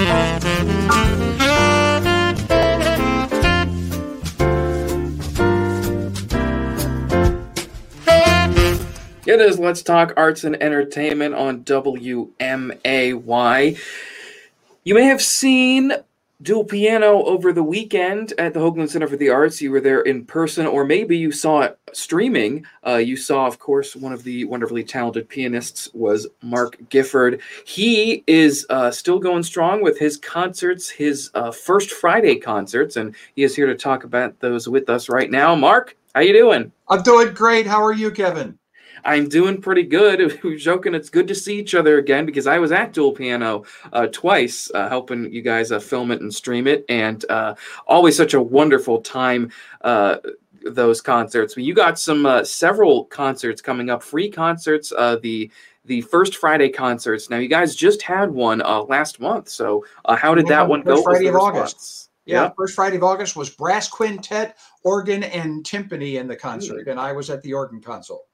It is Let's Talk Arts and Entertainment on WMAY. You may have seen dual piano over the weekend at the Hoogland Center for the Arts. You were there in person, or maybe you saw it streaming. Uh, you saw, of course, one of the wonderfully talented pianists was Mark Gifford. He is uh, still going strong with his concerts, his uh, first Friday concerts, and he is here to talk about those with us right now. Mark, how you doing? I'm doing great. How are you, Kevin? I'm doing pretty good. We were joking. It's good to see each other again because I was at Dual Piano uh, twice, uh, helping you guys uh, film it and stream it, and uh, always such a wonderful time. Uh, those concerts. But you got some uh, several concerts coming up, free concerts. the the first Friday concerts. Now you guys just had one last month. So how did that one go? First Friday of August. Yeah, yeah, first Friday of August was brass quintet, organ, and timpani in the concert, mm. and I was at the organ console.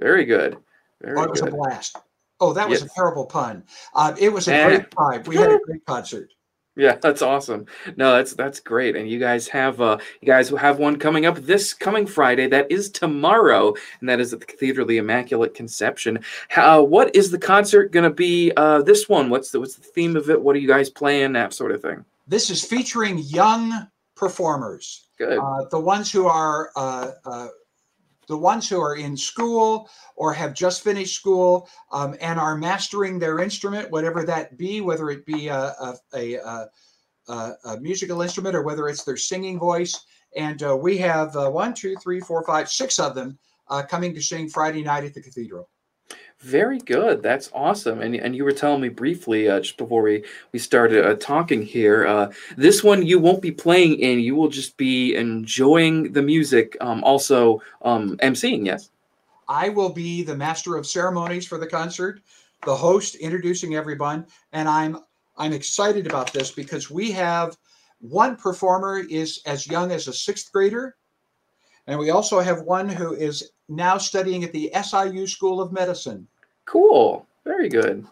Very good. Very oh, it was good. a blast. Oh, that was yes. a terrible pun. Uh, it was a eh. great time. We had a great concert. Yeah, that's awesome. No, that's that's great. And you guys have uh you guys have one coming up this coming Friday. That is tomorrow, and that is at the Cathedral of the Immaculate Conception. What is the concert going to be? Uh, this one. What's the what's the theme of it? What are you guys playing? That sort of thing. This is featuring young performers. Good. Uh, the ones who are uh, uh, the ones who are in school or have just finished school um, and are mastering their instrument, whatever that be, whether it be a, a, a, a musical instrument or whether it's their singing voice. And uh, we have uh, one, two, three, four, five, six of them uh, coming to sing Friday night at the cathedral. Very good. That's awesome. And and you were telling me briefly uh, just before we we started uh, talking here. Uh, this one you won't be playing in. You will just be enjoying the music. Um, also um, emceeing. Yes. I will be the master of ceremonies for the concert, the host introducing everyone, and I'm I'm excited about this because we have one performer is as young as a sixth grader, and we also have one who is now studying at the SIU School of Medicine. Cool. Very good.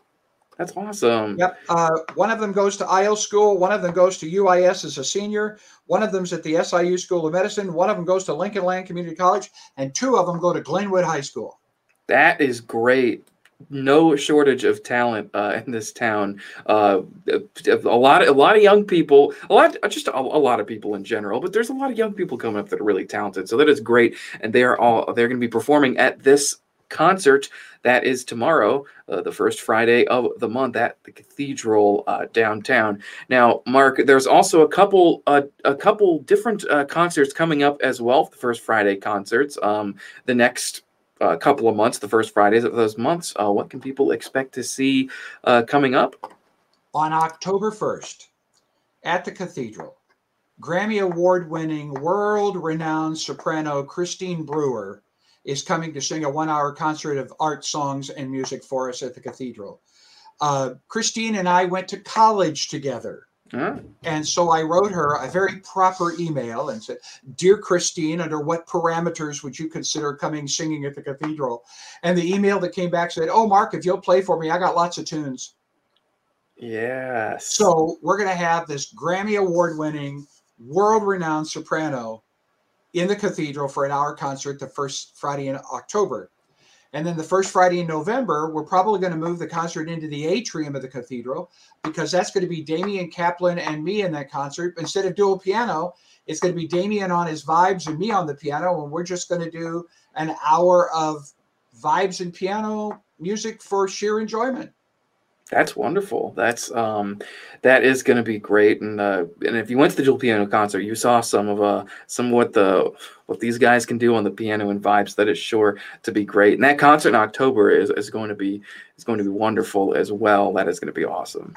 That's awesome. Yep. Uh, one of them goes to IL school. One of them goes to UIS as a senior. One of them's at the SIU School of Medicine. One of them goes to Lincoln Land Community College, and two of them go to Glenwood High School. That is great. No shortage of talent uh, in this town. Uh, a lot, of, a lot of young people, a lot, just a, a, lot of people in general. But there's a lot of young people coming up that are really talented. So that is great, and they are all they're going to be performing at this concert that is tomorrow, uh, the first Friday of the month at the Cathedral uh, downtown. Now, Mark, there's also a couple uh, a couple different uh, concerts coming up as well. The first Friday concerts, um, the next. Uh, couple of months, the first Fridays of those months. Uh, what can people expect to see coming up? On October 1st, at the Cathedral, Grammy Award winning, world renowned soprano Christine Brewer is coming to sing a one hour concert of art songs and music for us at the cathedral. Uh, Christine and I went to college together. And so I wrote her a very proper email and said, Dear Christine, under what parameters would you consider coming singing at the cathedral? And the email that came back said, Oh, Mark, if you'll play for me, I got lots of tunes. Yes. So we're going to have this Grammy Award winning, world renowned soprano in the cathedral for an hour concert the first Friday in October. And then the first Friday in November, we're probably going to move the concert into the atrium of the cathedral because that's going to be Damian Kaplan and me in that concert. Instead of dual piano, it's going to be Damian on his vibes and me on the piano. And we're just going to do an hour of vibes and piano music for sheer enjoyment. That's wonderful. That's um, that is going to be great. And uh, and if you went to the dual piano concert, you saw some of uh some what the what these guys can do on the piano and vibes. That is sure to be great. And that concert in October is, is going to be is going to be wonderful as well. That is going to be awesome.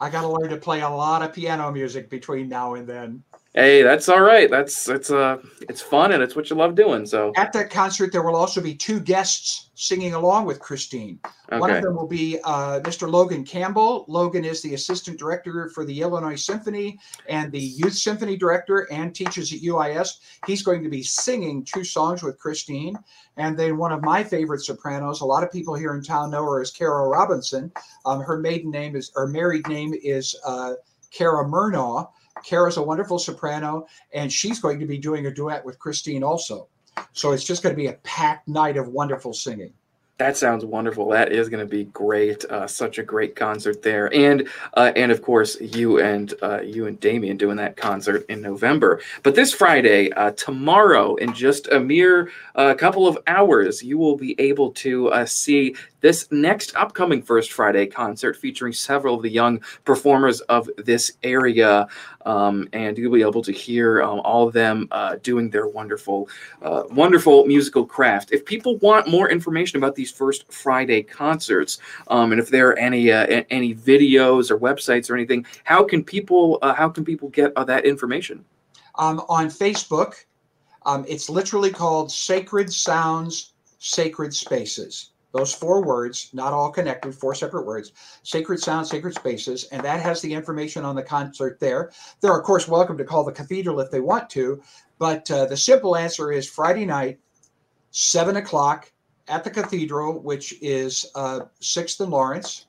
I got to learn to play a lot of piano music between now and then. Hey, that's all right. That's it's uh it's fun and it's what you love doing. So At that concert, there will also be two guests singing along with Christine. One of them will be uh, Mr. Logan Campbell. Logan is the assistant director for the Illinois Symphony and the youth symphony director and teaches at UIS. He's going to be singing two songs with Christine. And then one of my favorite sopranos, a lot of people here in town know her as Kara Robinson. Um, her maiden name is, her married name is uh, Kara Murnaugh. Kara's a wonderful soprano, and she's going to be doing a duet with Christine also. So it's just going to be a packed night of wonderful singing. That sounds wonderful. That is going to be great. Uh, such a great concert there, and uh, and of course you and uh, you and Damien doing that concert in November. But this Friday, uh, tomorrow, in just a mere uh, couple of hours, you will be able to uh, see this next upcoming First Friday concert featuring several of the young performers of this area. Um, and you'll be able to hear um, all of them doing their wonderful, wonderful musical craft. If people want more information about these First Friday concerts, um, and if there are any uh, any videos or websites or anything, how can people uh, how can people get uh, that information? um, on Facebook. Um, it's literally called Sacred Sounds, Sacred Spaces. Those four words, not all connected, four separate words. Sacred Sounds, Sacred Spaces, and that has the information on the concert there. They're of course welcome to call the cathedral if they want to, but uh, the simple answer is Friday night, seven o'clock at the cathedral, which is uh, Sixth and Lawrence,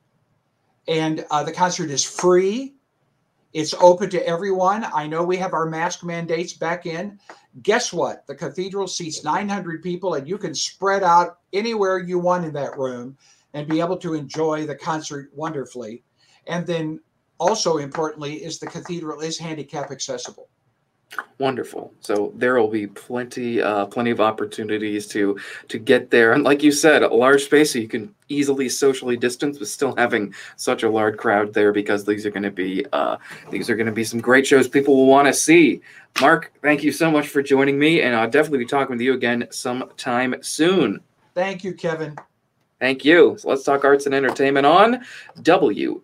and uh, the concert is free. It's open to everyone. I know we have our mask mandates back in. Guess what? The cathedral seats 900 people, and you can spread out anywhere you want in that room and be able to enjoy the concert wonderfully. And then, also importantly, is the cathedral is handicap accessible. Wonderful. So there will be plenty, uh, plenty of opportunities to to get there, and like you said, a large space so you can easily socially distance, but still having such a large crowd there because these are going to be uh, these are going to be some great shows people will want to see. Mark, thank you so much for joining me, and I'll definitely be talking with you again sometime soon. Thank you, Kevin. Thank you. So let's talk arts and entertainment on WMAY.